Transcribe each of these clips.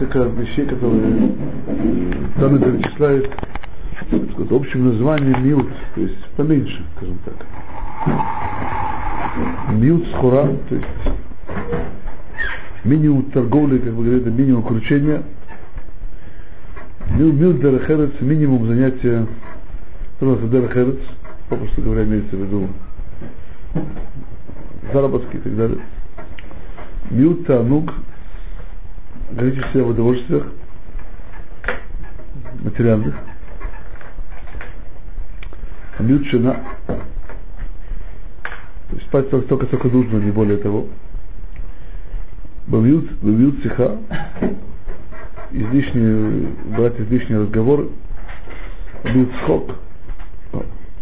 несколько вещей, которые Тана перечисляет под общим названием милт, то есть поменьше, скажем так. Милт схура, то есть минимум торговли, как вы говорите, минимум кручения. Мил дерехерец, минимум занятия, просто дерехерец, попросту говоря, имеется в виду заработки и так далее. Мил тануг, говорите себя в удовольствиях материальных. Мил шина, то есть спать только, только, только нужно, не более того. Бавил цеха, излишние, брать излишние разговоры, бил цхок.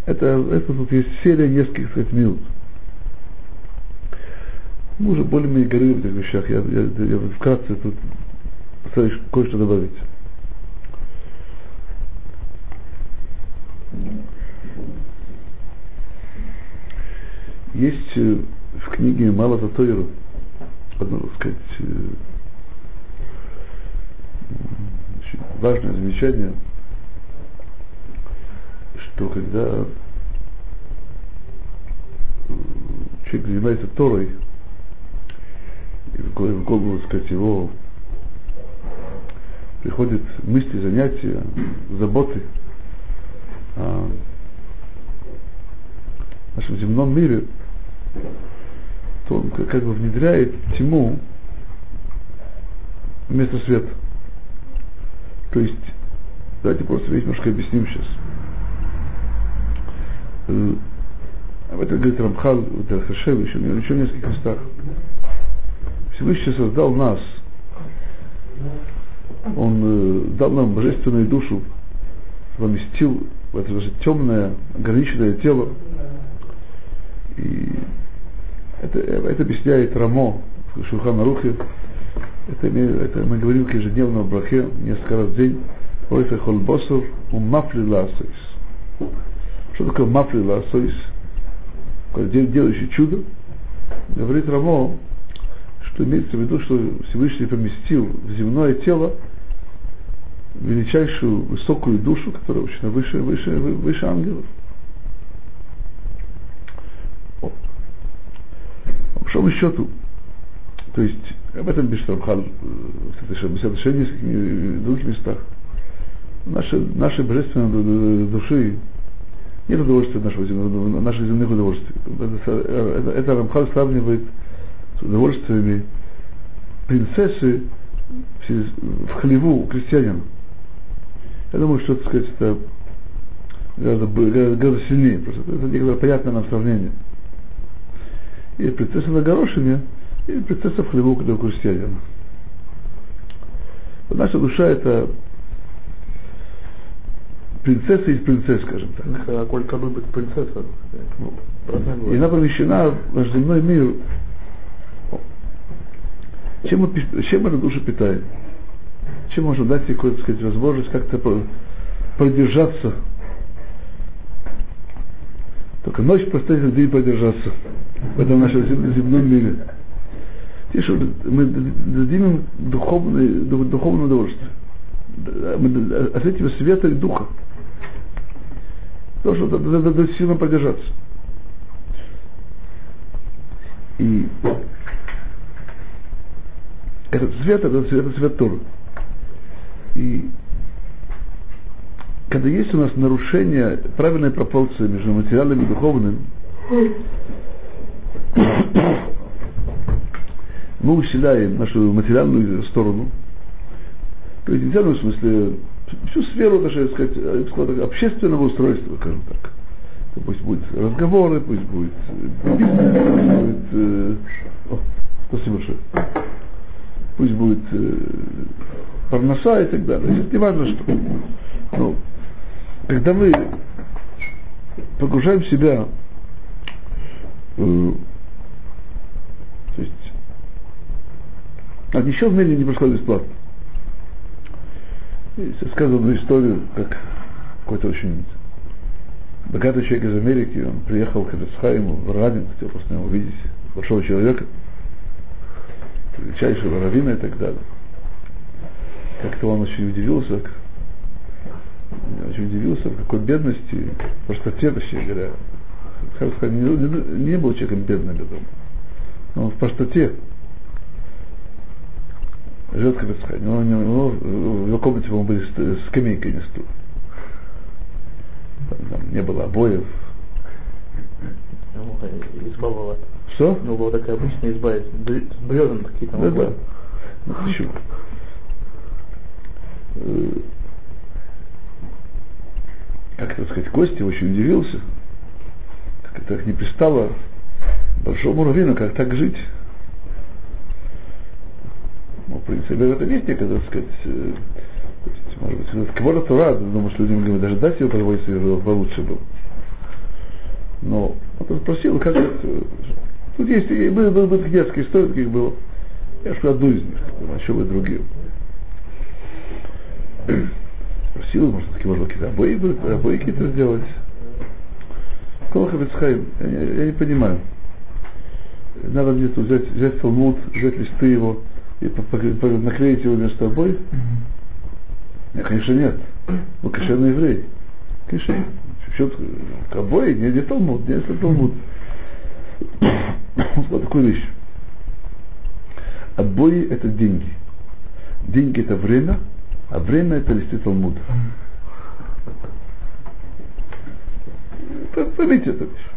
Это, это тут есть серия нескольких сказать, минут. Мы уже более-менее говорили в этих вещах. Я, я, я вкратце тут постараюсь кое-что добавить. Есть э, в книге Мало Татойру одно, так сказать, э, важное замечание, что когда э, человек занимается Торой, в голову, так сказать, его приходят мысли, занятия, заботы о нашем земном мире, то он как бы внедряет тьму вместо света. То есть, давайте просто немножко объясним сейчас. Э, об этом говорит Рамхал, Дархашев, еще, еще в нескольких местах. Всевышний создал нас. Он э, дал нам божественную душу, поместил в это же темное, ограниченное тело. И это, это объясняет Рамо в Шухана Рухе. Это, это мы говорим к ежедневному брахе несколько раз в день. Ойфе холбосов у ласойс. Что такое мафли ласойс? Делающий чудо. Говорит Рамо, что имеется в виду, что Всевышний поместил в земное тело величайшую высокую душу, которая очень выше, выше, выше ангелов. По большому счету, то есть об этом пишет Рамхал в соотношении в других местах. Наши, наши божественные души нет удовольствия нашего земного, наших земных удовольствий. Это, это, это Рамхал сравнивает с удовольствиями принцессы в хлеву крестьянина. Я думаю, что, так сказать, это гораздо, гораздо, гораздо сильнее. Просто это некоторое понятное нам сравнение. И принцесса на горошине, и принцесса в хлеву для крестьянина. Наша душа это принцесса из принцесс, скажем так. А сколько любит принцесса? И она помещена в наш земной мир. Чем, мы, чем эта душа питает? Чем можно дать ей какую-то сказать, возможность как-то продержаться? Только ночь поставить, день продержаться в этом нашем земном мире. И что мы дадим им духовное, духовное удовольствие. От этого света и духа. То, что дадут силам продержаться. И этот свет, это свет, это свет Торы. И когда есть у нас нарушение правильной пропорции между материальным и духовным, мы усиляем нашу материальную сторону, то есть в смысле всю сферу даже, сказать, сказать, общественного устройства, скажем так. Пусть будут разговоры, пусть будет бизнес, пусть будет... Э, о, спасибо большое. Пусть будет э, парноса и так далее. Не важно что. Но когда мы погружаем себя э, то есть а ничего в мире не происходит бесплатно. Есть сказанную историю, как какой-то очень богатый человек из Америки, он приехал к Эдесхайму в Радин, хотел просто него увидеть, большого человека, величайшего равина и так далее. как-то он очень удивился, очень удивился, в какой бедности, простоте, точнее говоря. Сказать, не, не, не был человеком бедным. Но он в простоте живет как Ицхак. У него, в его комнате, по-моему, были скамейки, не стул. Там, там не было обоев. Изба Что? Ну, была такая обычная изба, с бревен какие-то. Да, да. Почему? Э, как это сказать, Костя очень удивился, как это не пристало большому раввину, как так жить. Ну, в принципе, это есть некое, так сказать, э, может быть, это квора Тура, думаю, что люди могли даже дать его подводить, его получше был. Но он спросил, как это, тут есть, были, были, были детские истории, таких было. Я скажу одну из них, а еще были другие. Спросил, может, таки можно какие-то обои, обои какие-то сделать. Колхабецхайм, я, я не понимаю. Надо где-то взять, взять талмуд, взять листы его и наклеить его вместо обоев. Нет, конечно, нет. Вы кошерный еврей. Конечно, счет обои, не, не талмуд, не если талмуд. Он сказал такую вещь. Обои это деньги. Деньги это время, а время это листы Талмуда. Поймите эту вещь.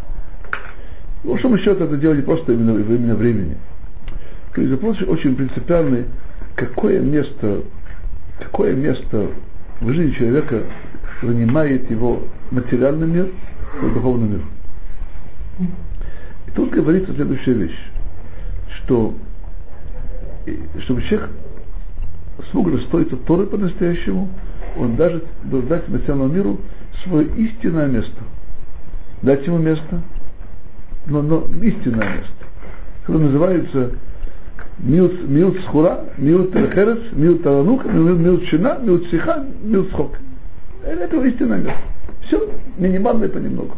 В большому счету это дело не просто именно, именно времени. То есть вопрос очень принципиальный, какое место, какое место в жизни человека занимает его материальный мир и духовный мир. Тут говорится следующая вещь, что чтобы человек смог расстроиться Торы по-настоящему, он даже должен дать материальному миру свое истинное место. Дать ему место, но, но истинное место, которое называется милт, милт схура, милт херес, милт таланук, милт шина, милт сиха, милт схок. Это истинное место. Все минимально и понемногу.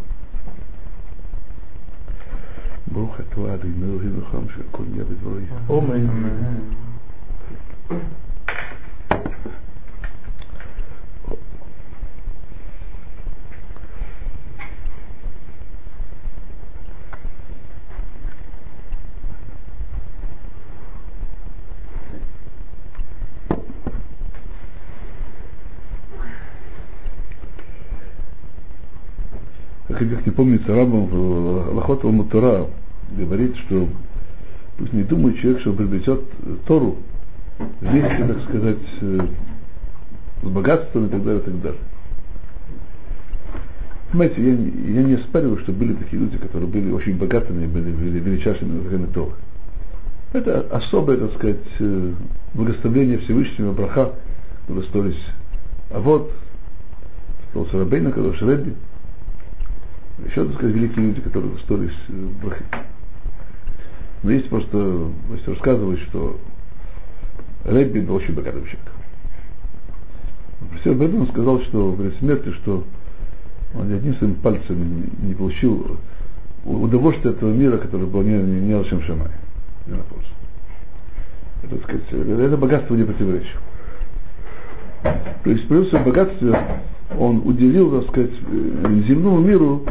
ברוך אתה אדוני אלוהים וחם שהכל נהיה בדברי. Омен. Как, как не помнится, Рамбам в Лохот Мутура говорит, что пусть не думает человек, что приобретет Тору вместе, так сказать, э, с богатством и так далее, и так далее. Понимаете, я, я не оспариваю, что были такие люди, которые были очень богатыми, были, были величайшими время Торы. Это особое, так сказать, э, благословение Всевышнего Браха, которые строились. А вот, строился Рабейна, который Шреби, еще, так сказать, великие люди, которые строились э, Брахи. Но есть просто, есть рассказывают, что Рэбби был очень богатым человеком. Профессор Брэдман сказал, что перед смертью, что он ни одним своим пальцем не получил удовольствие этого мира, который был не, не, не Алшем Шамай. Не. Это, сказать, это богатство не противоречит. То есть при своем богатстве он уделил, так сказать, земному миру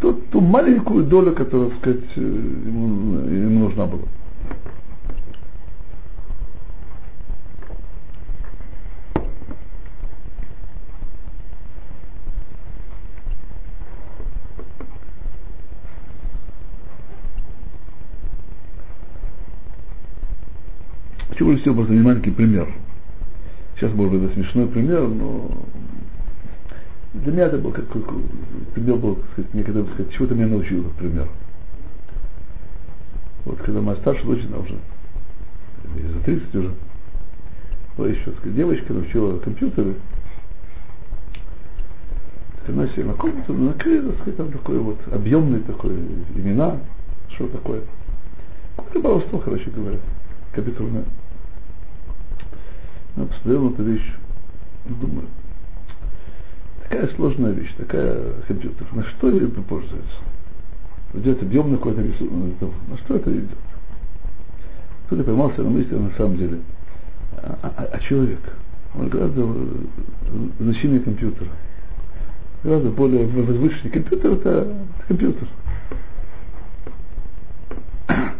ту, ту маленькую долю, которая, так сказать, ему, ему нужна была. Почему все просто не маленький пример? Сейчас, может быть, это смешной пример, но для меня это был как, как пример был, так сказать, мне когда, сказать, чего-то меня научил, этот пример. Вот когда моя старшая дочь, она уже за 30 уже, была еще, так сказать, девочка, научила компьютеры, она села на комнату, накрыла, так сказать, там такой вот объемный такой, имена, что такое. Какое-то баловство, короче говоря, компьютерное. Я посмотрел на эту вещь, думаю, такая сложная вещь, такая компьютер, на что это пользуется? Идет объемный какой-то рисунок, на что это идет? Кто-то поймался на мысли, на самом деле, а, а, а человек, он гораздо значимее компьютера. Гораздо более возвышенный. Компьютер это компьютер.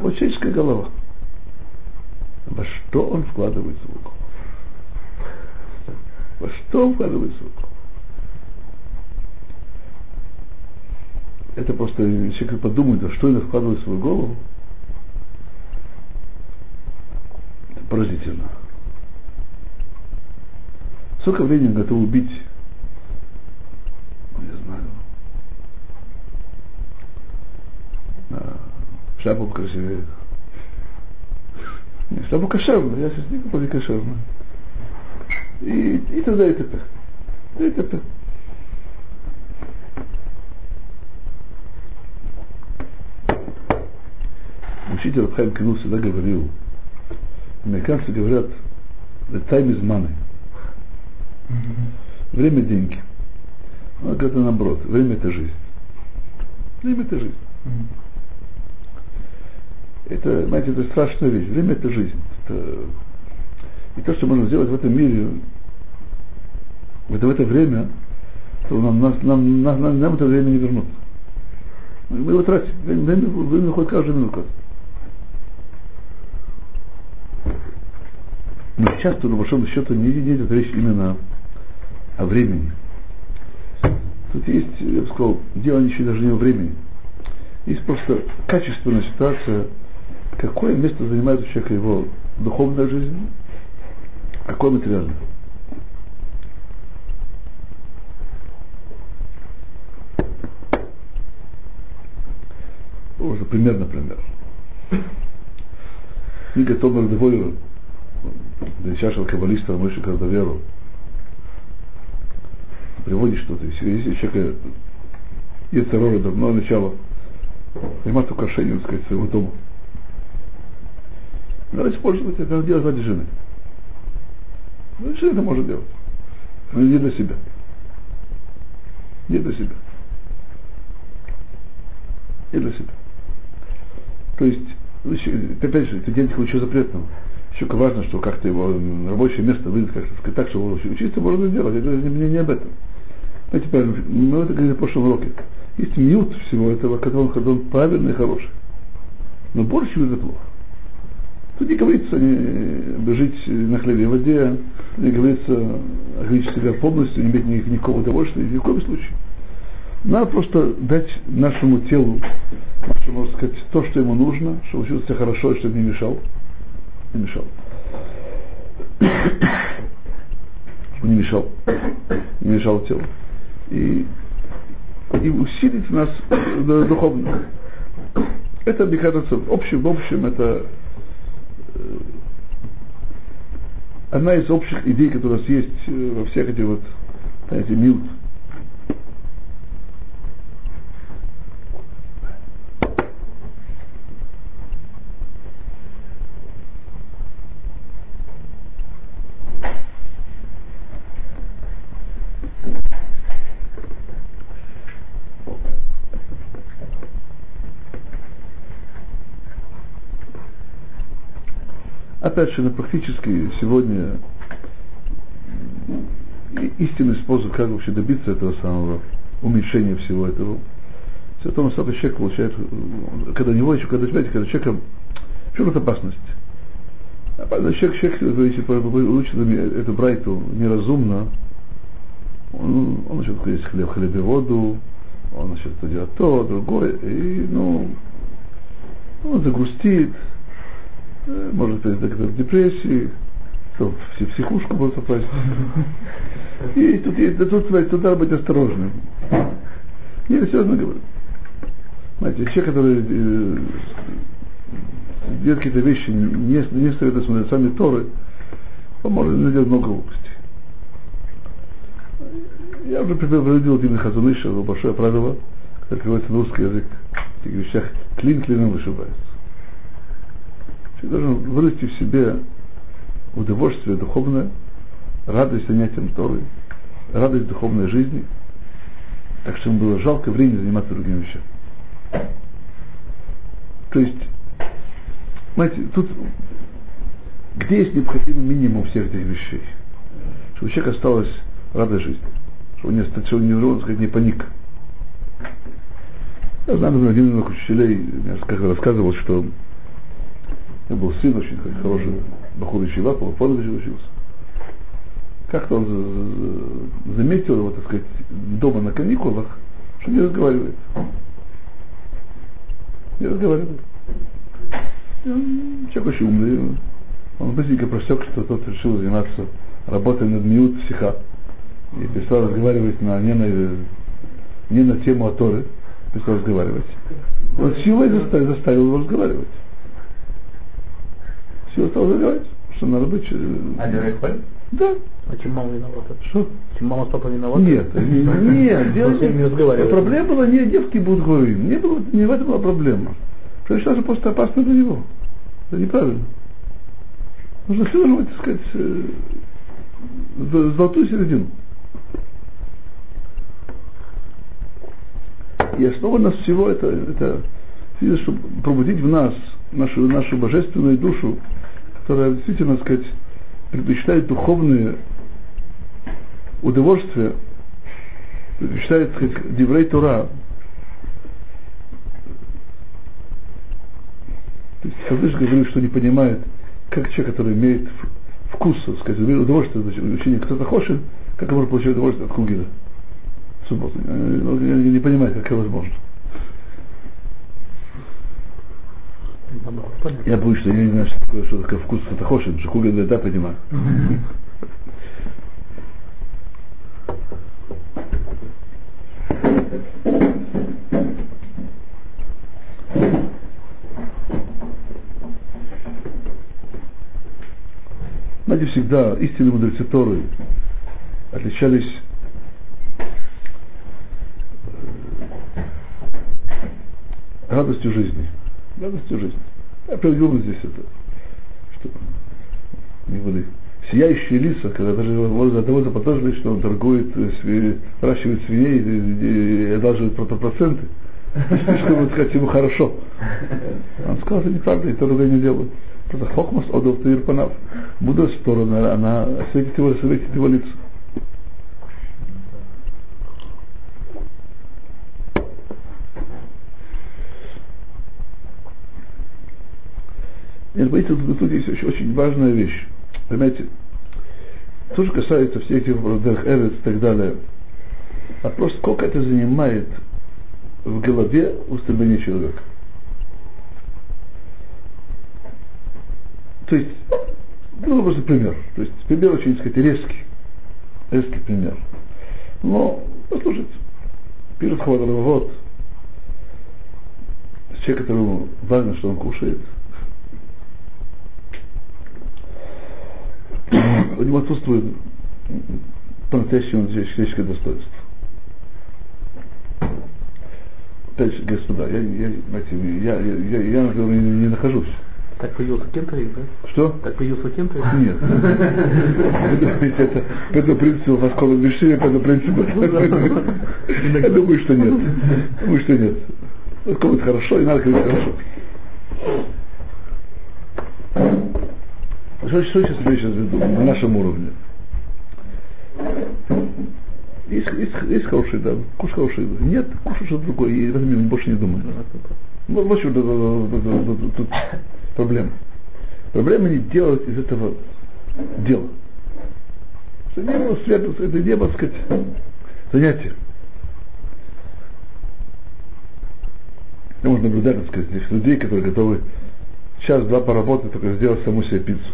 Вот человеческая голова. Во что он вкладывает голову? Во что он вкладывает свою Это просто человек подумает, во что он вкладывает свою голову, это поразительно. Сколько времени готов убить, не знаю, шляпу красивее. Не, шляпу кошерную, я сейчас не купил кошерную. И, и тогда и т.п. И т.п. Учитель Рабхайм Кину всегда говорил, американцы говорят, the time is money. Время – деньги. А это наоборот, время – это жизнь. Время – это жизнь. Это, знаете, это страшная вещь. Время – это жизнь. Это... И то, что можно сделать в этом мире, в это, в это время, то нам, нам, нам, нам, нам это время не вернут. Мы его тратим. Время, время выходит каждую минуту. Но часто, на большом счету, не идет речь именно о времени. Тут есть, я бы сказал, дело еще даже не о времени. Есть просто качественная ситуация, какое место занимает у человека его духовная жизнь, а какое материальное. Уже пример, например. Книга Томар Девойра, величайшего каббалиста Мойши Кардаверу, приводит что-то. Если, человек Ецерора давно начало заниматься украшением, сказать, своего дома, надо использовать это, делать ради жены. Ну, что это может делать? Но не для себя. Не для себя. Не для себя. То есть, опять же, это делать ничего запретного. Еще важно, что как-то его рабочее место выйдет, как сказать, так, что учиться можно сделать. Это не, не об этом. А теперь, мы это говорили в прошлом уроке. Есть мьют всего этого, когда он, когда он правильный и хороший. Но больше это плохо. Тут не говорится не жить на хлебе и воде, не говорится ограничить себя полностью, не иметь никакого удовольствия, ни в коем случае. Надо просто дать нашему телу, нашему, можно сказать, то, что ему нужно, чтобы чувствовал хорошо, чтобы не мешал. Не мешал. чтобы не мешал. Не мешал телу. И, и усилить нас духовно. Это, кажется, в общем, в общем, это одна из общих идей, которая у нас есть э, во всех этих вот, знаете, милт, опять же, практически сегодня истинный способ, как вообще добиться этого самого уменьшения всего этого, все то, что человек получает, когда него еще, когда, знаете, когда человека, в чем опасность? Человек, человек, если учит эту брайту неразумно, он, он начнет есть хлеб, хлеб и воду, он начнет делать то, другое, и, ну, он загрустит, может быть, к депрессии, то в психушку может попасть. И тут, и, тут, тут, тут надо быть осторожным. Я серьезно говорю. Знаете, человек, который э, делает какие-то вещи, не, не стоит смотреть сами Торы, он может наделать много глупостей. Я уже приводил один Хазуныша, большое правило, которое переводится на русский язык, в этих вещах клин клином вышибается. Человек должен вырасти в себе удовольствие духовное, радость занятием Торы, радость духовной жизни, так что ему было жалко времени заниматься другими вещами. То есть, знаете, тут где есть необходимый минимум всех этих вещей. Чтобы у человека осталась радость жизни. Чтобы он не, чтобы не, сказать, не паник. Я знаю, один из моих учителей мне рассказывал, что я был сын очень хороший, Бахур Ичива, по учился. Как-то он заметил его, так сказать, дома на каникулах, что не разговаривает. Не разговаривает. Человек очень умный. Он быстренько просек, что тот решил заниматься работой над Миут Психа. И перестал разговаривать на, не, на, не на тему Аторы, перестал разговаривать. Вот силой заставил, заставил его разговаривать. Сила стал разговаривать, что надо быть... Э, а Дерехоль? Да. А чем мама виновата? Что? Чем мама с папой виноваты? Нет, нет, дело не. Проблема была не девки будут говорить, не, было, не в этом была проблема. Что что просто опасно для него. Это неправильно. Нужно все должно быть, так сказать, э, золотую середину. И основа нас всего это, это чтобы пробудить в нас нашу, нашу божественную душу, которая действительно, так сказать, предпочитает духовные удовольствия, предпочитает, так сказать, Деврей Тора. То есть Хазыш говорит, что не понимает, как человек, который имеет вкус, так сказать, удовольствие от учения кто-то хочет, как он может получить удовольствие от Кугина в субботу. Он не понимает, как это возможно. Я боюсь, что я не знаю, что такое, что такое вкус это хочет, потому что хуга да понимаю. Знаете, всегда истинные мудрецы Торы отличались радостью жизни. Радостью жизни. Я приведу здесь это, что не были сияющие лица, когда даже можно того заподозрить, что он торгует, э, выращивает свиней и, и одалживает проценты. Слишком, так сказать, ему хорошо. Он сказал, это неправда, и то другое не делают. Просто хохмас одов тыр панав. Мудрость стороны, она светит его, светит его лицо. Нет, боится, тут, есть очень, очень важная вещь. Понимаете, то, что касается всех этих Эрец и так далее, вопрос, сколько это занимает в голове устремления человека. То есть, ну, просто пример. То есть, пример очень, так сказать, резкий. Резкий пример. Но, послушайте, пишет вот, человек, которому важно, что он кушает – у него отсутствует по-настоящему человеческое достоинство. Опять же, господа, я, я, знаете, я, я, я, я, например, не, не нахожусь. Так появился кем-то, да? Что? Так появился кем-то? Нет. это, по этому принципу воскола решили, по этому принципу. Я думаю, что нет. Думаю, что нет. Кому-то хорошо, и надо говорить хорошо. Что, что сейчас имею сейчас в виду на нашем уровне? Есть, есть, есть хорошие, да, кушай хорошие. Нет, кушай что-то другое, и в этом больше не думаю. Вот, вот что тут проблема. Проблема не делать из этого дело. Что не было света, это не было, сказать, занятие. Можно наблюдать, так сказать, людей, которые готовы час-два поработать, только сделать саму себе пиццу.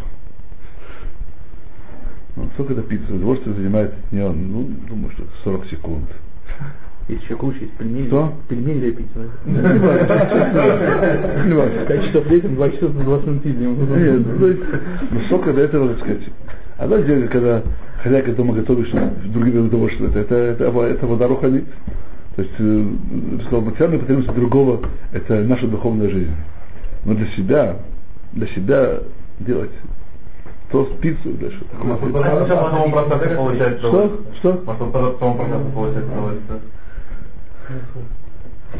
Ну, сколько это пицца? Удовольствие занимает не он, ну, думаю, что 40 секунд. Есть еще круче, есть пельмени. Что? Пельмени. Не важно. 5 часов лепим, 2 часа на 20 минут. Нет, ну, ну, сколько до этого, так сказать. А знаете, когда хозяйка дома готовит, что другим удовольствие, это, это, это, это вода руханит. То есть, э, материальная потребность другого, это наша духовная жизнь. Но для себя, для себя делать или что такое. Может, по самому процессу получается Что? Что? Может, по самому процессу получается удовольствие.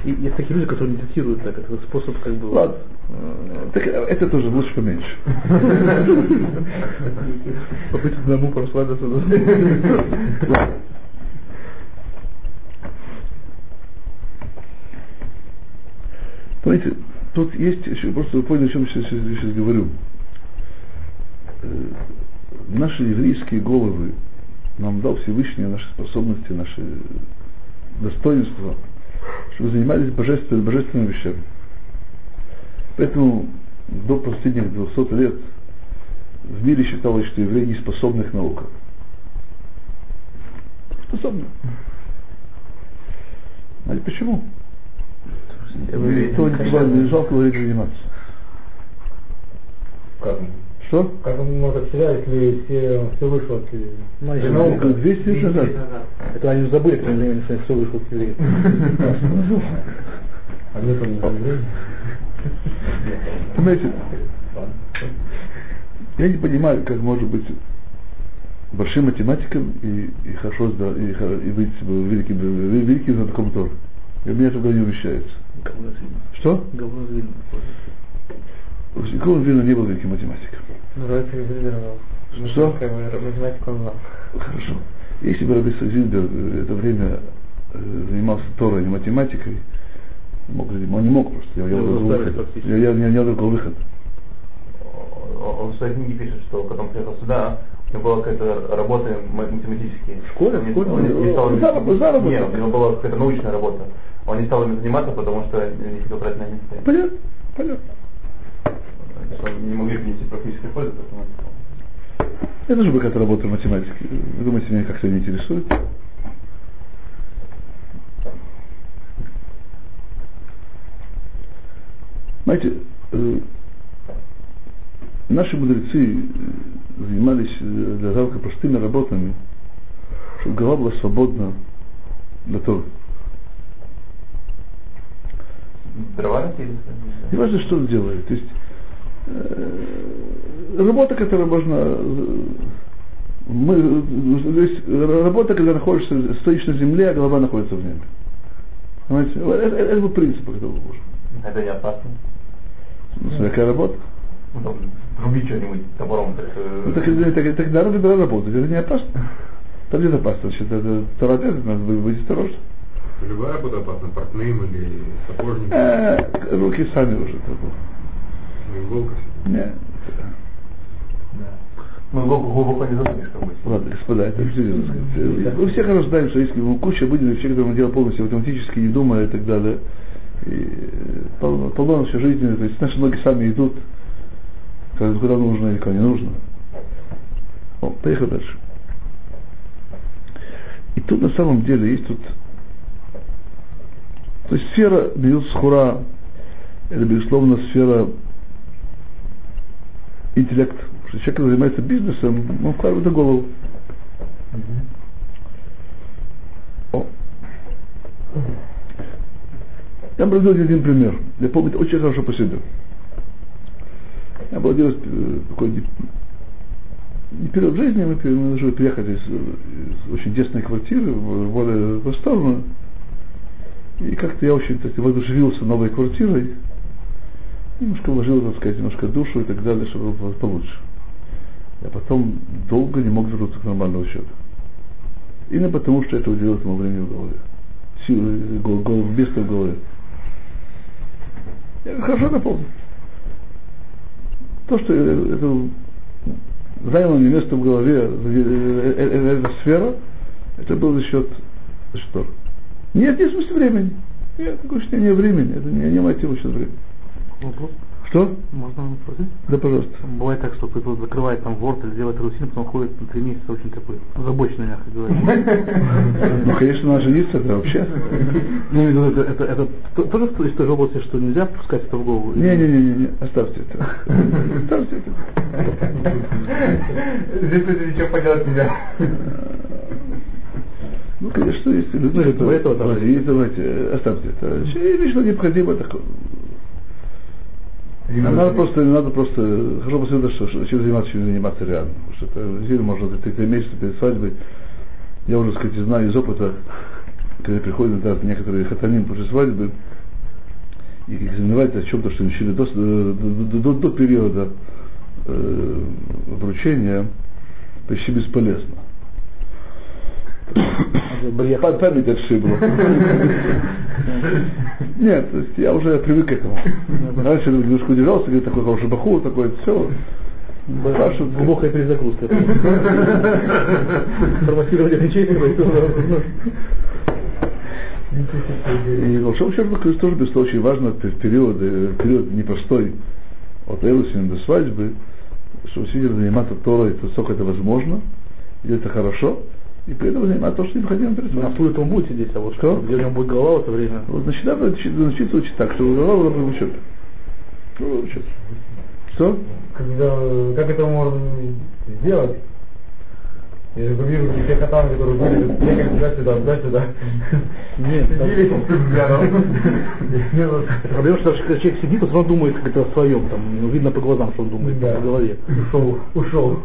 И есть такие люди, которые медитируют так, это способ как бы... Ладно. Э, Так э, это тоже лучше поменьше. Побыть одному, прославиться. Понимаете, тут есть еще, просто вы поняли, о чем я сейчас, сейчас говорю. Э, Наши еврейские головы нам дал Всевышний наши способности, наши достоинства, чтобы занимались божественными, божественными вещами. Поэтому до последних 200 лет в мире считалось, что евреи не способны к наукам. Способны. Знаете почему? Никто не жалко говорит заниматься. Как? Что? Как он может терять, если все, все вышло от Ну, если наука? наука. 200 лет назад. Это они забыли, кто времени все вышло к евреям. А нет, он не. Понимаете, я не понимаю, как может быть большим математиком и, и хорошо и, и быть великим, великим знатоком Тора. И у меня это не умещается. Что? Говно Николай Вильна не был великим математиком. Ну, давайте Зильбер Что? Математику он знал. Хорошо. Если бы Рабиса Зильбер э, это время э, занимался Торой, а не математикой, мог, он не мог просто. Я, я, Ну, заставили выход. я, я, я, я другой выход. Он в своей книге пишет, что когда он приехал сюда, у него была какая-то работа ма- математическая. В школе? В школе? он не- не стал-. Нет, у него была какая-то научная работа. Он не стал ими заниматься, потому что не хотел тратить на них время. Понятно? Понятно. Он не могли принести практической пользы, поэтому. Я тоже бы как-то работаю в математике. Вы думаете, меня как-то не интересует? Знаете, э, наши мудрецы э, занимались э, для жалко простыми работами, чтобы голова была свободна для того. Дрова? Не важно, что он делает. То есть работа, которая можно... э, Мы, э, то есть работа, когда находишься, стоишь на земле, а голова находится в небе. Понимаете? Это, это, это был принцип, который нужен. Это не опасно. Ну, какая работа. Ну, рубить что-нибудь топором. Так, э, Ну, так, так, так, так надо выбирать работу. Это не опасно. Там нет опасно. Значит, это торопец, надо быть, быть осторожным. Любая работа опасна, портным или сапожником, Э, руки сами уже. Так вот. иголка. Не. Ну, глубоко, глубоко не засунешь, как бы. Ладно, господа, это серьезно сказать. Мы все хорошо знаем, что есть ну, куча обыденных вещей, которые мы делаем полностью автоматически, не думая и так далее. И э, полно, полно все жизни, то есть наши ноги сами идут, куда нужно или куда не нужно. О, поехали дальше. И тут на самом деле есть тут то есть сфера Бьют Схура это безусловно сфера интеллекта. Потому что человек, который занимается бизнесом, он вкладывает в голову. О. Я приведу один пример. Я помню очень хорошо по себе. Я делать э, такой не, период жизни, мы, пере- мы должны приехать из, из очень тесной квартиры в более просторную. И как-то я очень так, воодушевился новой квартирой. Немножко вложил, так сказать, немножко душу и так далее, чтобы было получше. Я потом долго не мог вернуться к нормальному счету. Именно потому, что это уделил этому времени в голове. Силы, гол, гол, место в голове. Я хорошо это помню. То, что это заняло мне место в голове, э, э, э, эта сфера, это было за счет, Тора. Нет, не в смысле времени. Нет, такое ощущение времени. Это не, не мотив сейчас времени. Вопрос. Что? Можно спросить? Да, пожалуйста. Бывает так, что кто-то закрывает там Word или делает рутину, потом ходит на три месяца очень такой озабоченный, мягко говоря. Ну, конечно, надо жениться, это вообще. Ну, это, это, это, это то- тоже из той же области, что нельзя пускать это в голову? Не-не-не, не, оставьте это. Оставьте это. Здесь тут ничего поделать нельзя. Ну, конечно. Ну, Значит, это, этого э, оставьте это. Лично необходимо такое. Надо просто, надо просто хорошо посмотреть, что, что, чем заниматься, чем заниматься реально. Потому что это зимой можно за три месяца перед свадьбой. Я уже, сказать, знаю из опыта, когда приходят да, некоторые хатаним после свадьбы, и экзаменовать о чем-то, что учили до, до, до, до периода э, вручения, почти бесполезно. Па- Память отшибла. Нет, то есть я уже привык к этому. Раньше немножко удивлялся, говорит, такой хороший бахур, такой, все. Спрашивают, Глубокая перезагрузка. Форматирование речей. И Волшеб Черный Крыс тоже без очень важно в период, э, период непростой от Элусина до свадьбы, что действительно заниматься Торой, это сколько это возможно, и это хорошо, и при этом заниматься то, что необходимо перед На стуле он будет сидеть, а вот Что? где у него будет голова в это время. Вот значит, надо учить- научиться учить так, чтобы голова была в учебе. Что? Что? Когда, как это можно сделать? Я же вижу все котам, которые были, бегали туда-сюда, туда-сюда. Нет, Сидели там с взглядом. Проблема, что даже когда человек сидит, он думает как это о своем, там, ну, видно по глазам, что он думает, Да. по голове. Ушел, ушел.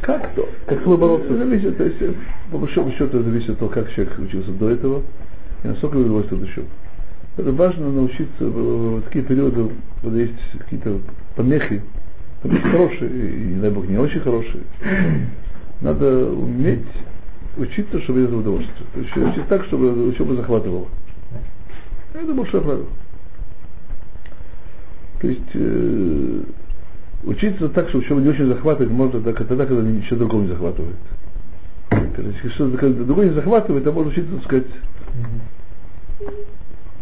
Как то? Как с собой бороться? Зависит, то есть, э, по большому счету, это зависит от того, как человек учился до этого, и насколько его удовольствие учебы. Это важно научиться в в такие периоды, когда есть какие-то помехи, помехи хорошие, и, не дай бог, не очень хорошие. Надо уметь учиться, чтобы это удовольствие. То есть учиться так, чтобы учеба захватывала. Это большое правило. То есть э, учиться так, чтобы учеба не очень захватывает, можно только тогда, когда ничего другого не захватывает. Когда что-то когда другое не захватывает, то можно учиться, так сказать,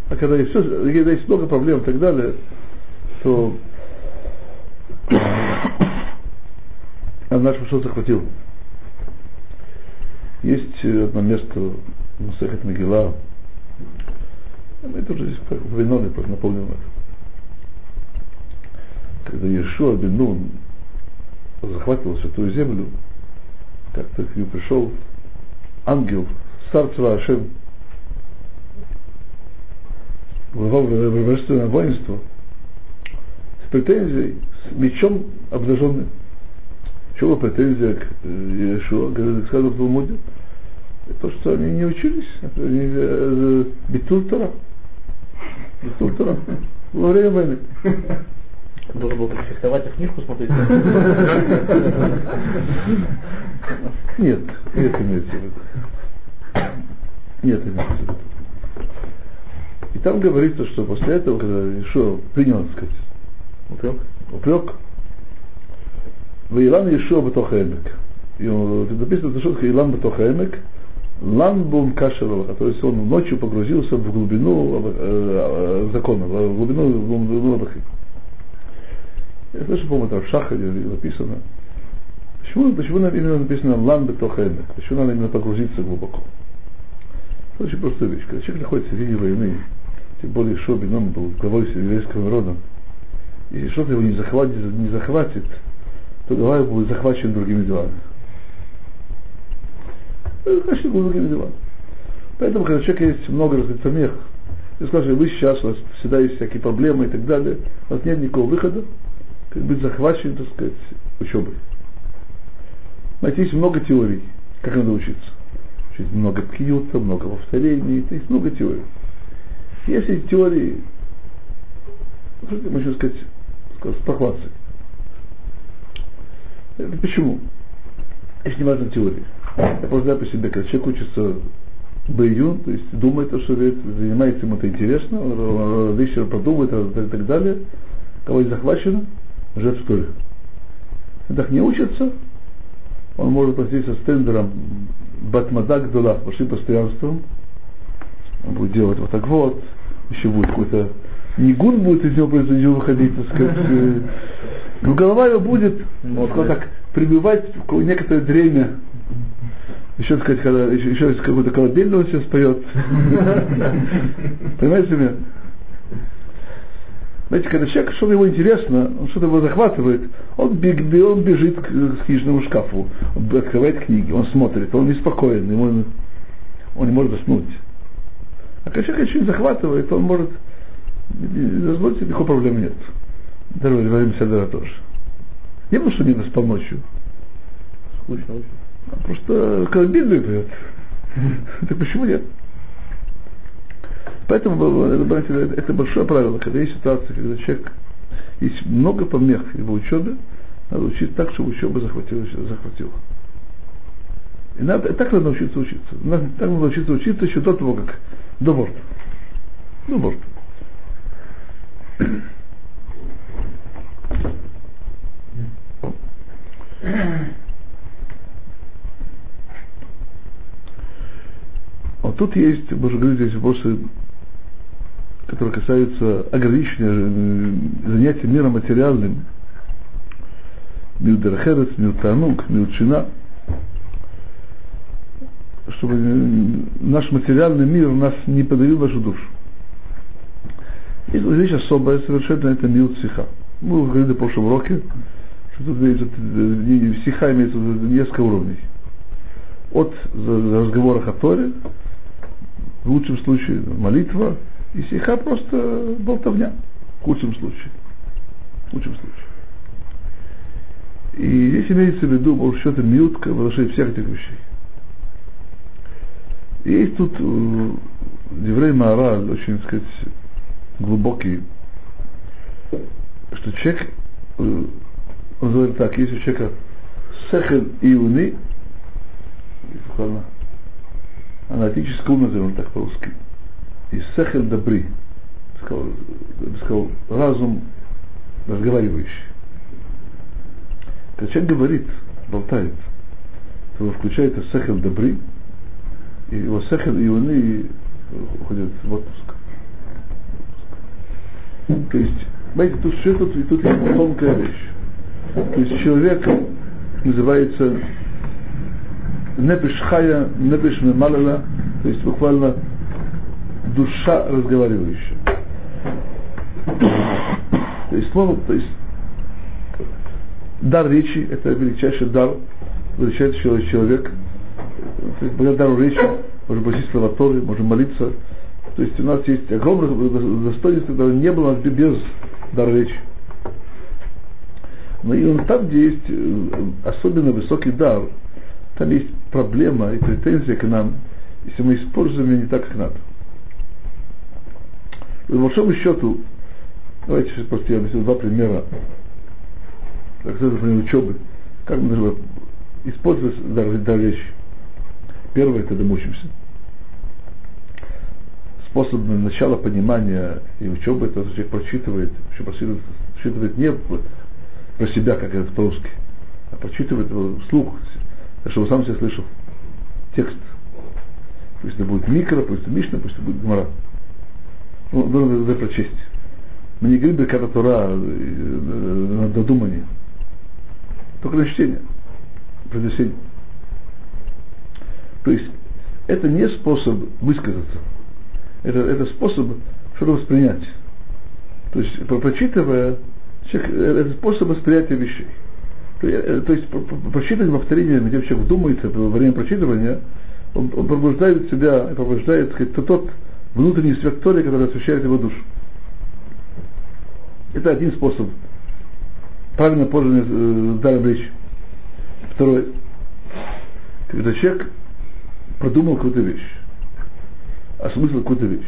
а когда есть, все, когда есть много проблем и так далее, то а наш что захватил. Есть э, одно место в Мусехет Мегила, мы тоже здесь упомянули, напомним это. Когда Иешуа бен Нун захватывал святую землю, как-то к нему пришел ангел, старца Ашем, глава божественного воинства, с претензией, с мечом обнаженным. Чем претензия к э, Иешуа, говорит, сказано в Талмуде? То, что они не учились, они э, битуль Тора. Битуль Тора. Во время войны. Должен был фехтовать, а книжку смотреть. Нет, в виду. Нет имеется в виду. И там говорится, что после этого, когда Ишуа принял, так сказать, Упрек. упрек, Ваилан Ишуа Батохаэмек. И он, написано, что Илан Батохаэмек, Лан бум кашерова, то есть он ночью погрузился в глубину э, э, закона, в глубину, в глубину. Я слышу, по-моему, там в Шахаре написано. Почему, почему нам именно написано Лан Бетохаэмек? Почему надо именно погрузиться глубоко? Это очень простая вещь. Когда человек находится в середине войны, тем более Шобин, он был главой еврейского народа, если что-то его не захватит, не захватит, то его будет захвачена другими делами. Захвачена другими делами. Поэтому, когда у человека есть много разных помех, и скажем, вы сейчас, у вас всегда есть всякие проблемы и так далее, у вас нет никакого выхода, как быть захвачен, так сказать, учебой. Знаете, есть много теорий, как надо учиться. Есть много пьюта, много повторений, есть много теорий. Если эти теории, можно сказать, сказать, с прохладцей. Почему? Это не важно теория. Я просто знаю по себе, когда человек учится бэйюн, то есть думает, что говорит, занимается ему это интересно, вечером продумывает и так далее, кого не захвачено, в. Если так не учится, он может посидеть со стендером Батмадак Дула, большим постоянством, он будет делать вот так вот, еще будет какой-то нигун будет из него из него выходить, так сказать. э, Но голова его будет вот, так прибывать в некоторое дремя. Еще, так сказать, когда, еще, еще какой-то колыбельный он сейчас поет. Понимаете меня? Знаете, когда человек, что-то ему интересно, он что-то его захватывает, он, бег, он бежит к, к книжному шкафу, он открывает книги, он смотрит, он неспокоен, ему, он не может заснуть. А когда человек очень захватывает, он может заснуть, никакой проблем нет. Даже во время седера тоже. Не потому, что не спал ночью. Скучно очень. А просто колыбельную поет. Так почему нет? Поэтому, это большое правило, когда есть ситуация, когда человек, есть много помех его учебе, надо учить так, чтобы учеба захватила, захватила. И надо, так надо научиться учиться. Надо, так надо научиться учиться еще до того, как до борта. До борта. Вот тут есть, мы уже говорили, здесь вопросы, которые касаются ограничения занятия миром материальным. Милдерхерец, Милтанук, Милчина. Чтобы наш материальный мир нас не подавил нашу душу. И вещь особая совершенно, это мил психа. Мы говорили в прошлом уроке, что тут имеется, психа имеется несколько уровней. От разговора о Торе, в лучшем случае молитва, и сиха просто болтовня, в худшем случае. В лучшем случае. И здесь имеется в виду, может, что-то минутка в отношении всех этих вещей. Есть тут э, Деврей Маораль, очень, так сказать, глубокий, что человек, э, он говорит так, если у человека сехель и уны, аналитический ум, назовем так по-русски, и сехель добры, сказал, сказал, разум разговаривающий. Когда человек говорит, болтает, то включает сехель добры, и его сехель и уны уходят в отпуск. То есть, знаете, тут что тут, и тут есть тонкая вещь. То есть человек называется Непиш Хая, Непиш Мемалала, то есть буквально душа разговаривающая. То есть слово, то есть дар речи, это величайший дар, величайший человек. То есть благодаря дару речи можно просить слова Торы, можно молиться, то есть у нас есть огромное достоинство, которое не было без дара речи. Но и он там, где есть э, особенно высокий дар, там есть проблема и претензия к нам, если мы используем ее не так, как надо. По большому счету, давайте сейчас просто я объясню два примера, как это, например, учебы, как мы должны использовать дар, дар речи. Первое, когда мы учимся – способ начала понимания и учебы, это человек прочитывает, еще прочитывает, прочитывает не про себя, как это по-русски, а прочитывает вслух, чтобы сам себе слышал текст. Пусть это будет микро, пусть это мишна, пусть это будет гмара. Ну, должен это прочесть. Мы не говорим Берката Тора на додумание. Только на чтение, произнесение. То есть это не способ высказаться это, это способ что-то воспринять. То есть, прочитывая, человек, э, это способ восприятия вещей. То, э, то есть, прочитывать повторение, где человек думается во время прочитывания, он, он пробуждает себя, пробуждает сказать, тот внутренний свет Тори, который освещает его душу. Это один способ. Правильно пользование э, даром речи. Второй. Когда человек продумал какую-то вещь осмыслил какую-то вещь.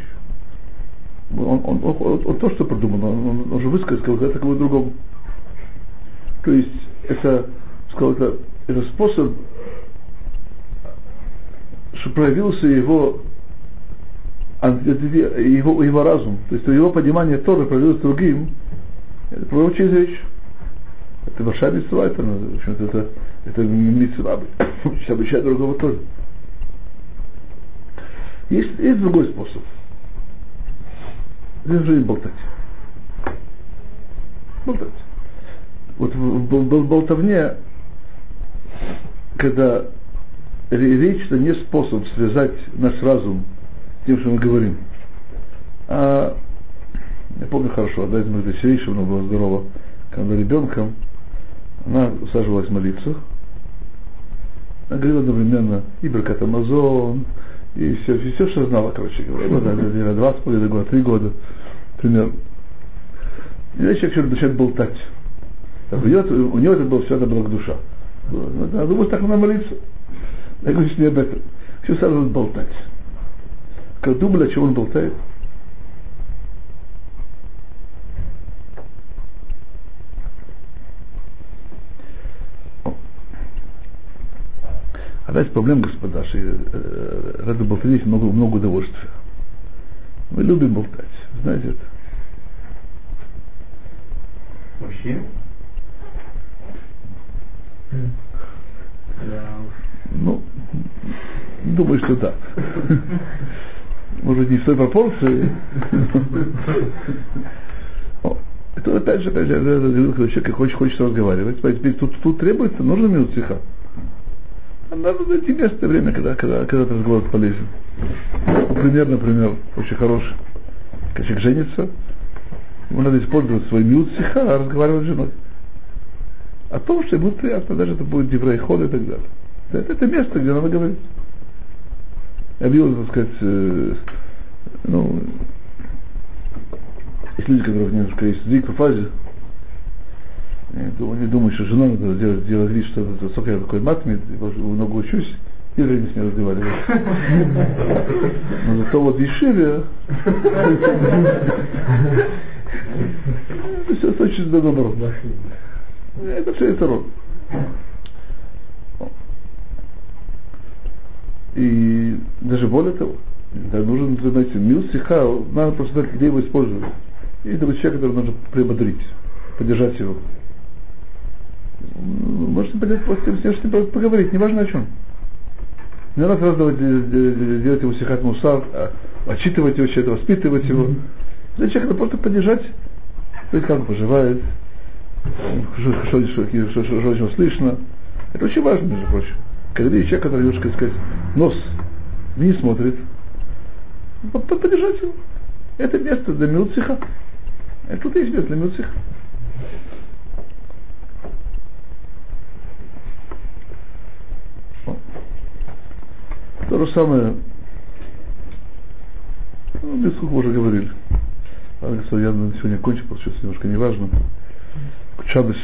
Он, он, он, он, он то, что продумал, он, он, он же высказал, сказал это кого другому. То есть это, сказал, это, это способ, что проявился его, его, его разум, то есть его понимание тоже проявилось другим, это пророчая вещь. Это большая митцва, это, в общем-то, это, это митцва, обучать другого тоже. Есть, есть другой способ. Лежи и болтать. Болтать. Вот в болтовне, когда речь это не способ связать наш разум тем, что мы говорим. А я помню хорошо, одна из моих дочерей, она была здорова, когда ребенком, она усаживалась молиться, она говорила одновременно и Беркат Амазон, и все, все, все что знала, короче говоря. Ну, да, два с половиной года, три года, примерно. И дальше человек начинает болтать. У, него, у него это было все, это было к душа. Да, думаю, так надо молиться. Я говорю, не об этом. все сразу болтать. Как думали, о чем он болтает? Опять проблема, господа, что ради болтать много, много удовольствия. Мы любим болтать, знаете это. Мужчины? Ну, думаю, что да. Может не в той пропорции. Это опять же, опять же, человек хочет, хочет разговаривать. Теперь тут, тут требуется, нужно минут стиха. Надо найти место и время, когда, когда, когда этот разговор полезен. Пример, например, очень хороший. Когда человек женится, ему надо использовать свой минут стиха, а разговаривать с женой. О том, что ему приятно, даже это будет деврейход и так далее. Это, это место, где надо говорить. Видел, так сказать, э, ну, есть люди, которых немножко есть сдвиг по фазе, они думают, что жена надо делать, делать вид, что сколько я такой матми, много учусь, и не с ней разговаривать. Но зато вот Ешиве, это все очень добро. Это все это род. И даже более того, да, нужен, знаете, мил стиха, надо просто знать, где его использовать. И это человек, который нужно приободрить, поддержать его. Можете понять, после с ним поговорить, неважно о чем. Не надо сразу делать его сихат мусар, а, отчитывать его, это воспитывать его. Для человека просто поддержать, то есть как он поживает, что, что, что, что, что, что слышно. Это очень важно, между прочим. Когда видишь человека, который немножко, сказать, нос вниз смотрит, поддержать его. Это место для милциха. Это тут есть место для милциха. То же самое, ну, без сколько уже говорили. Ладно, я сегодня кончу, потому что немножко неважно. Шабас.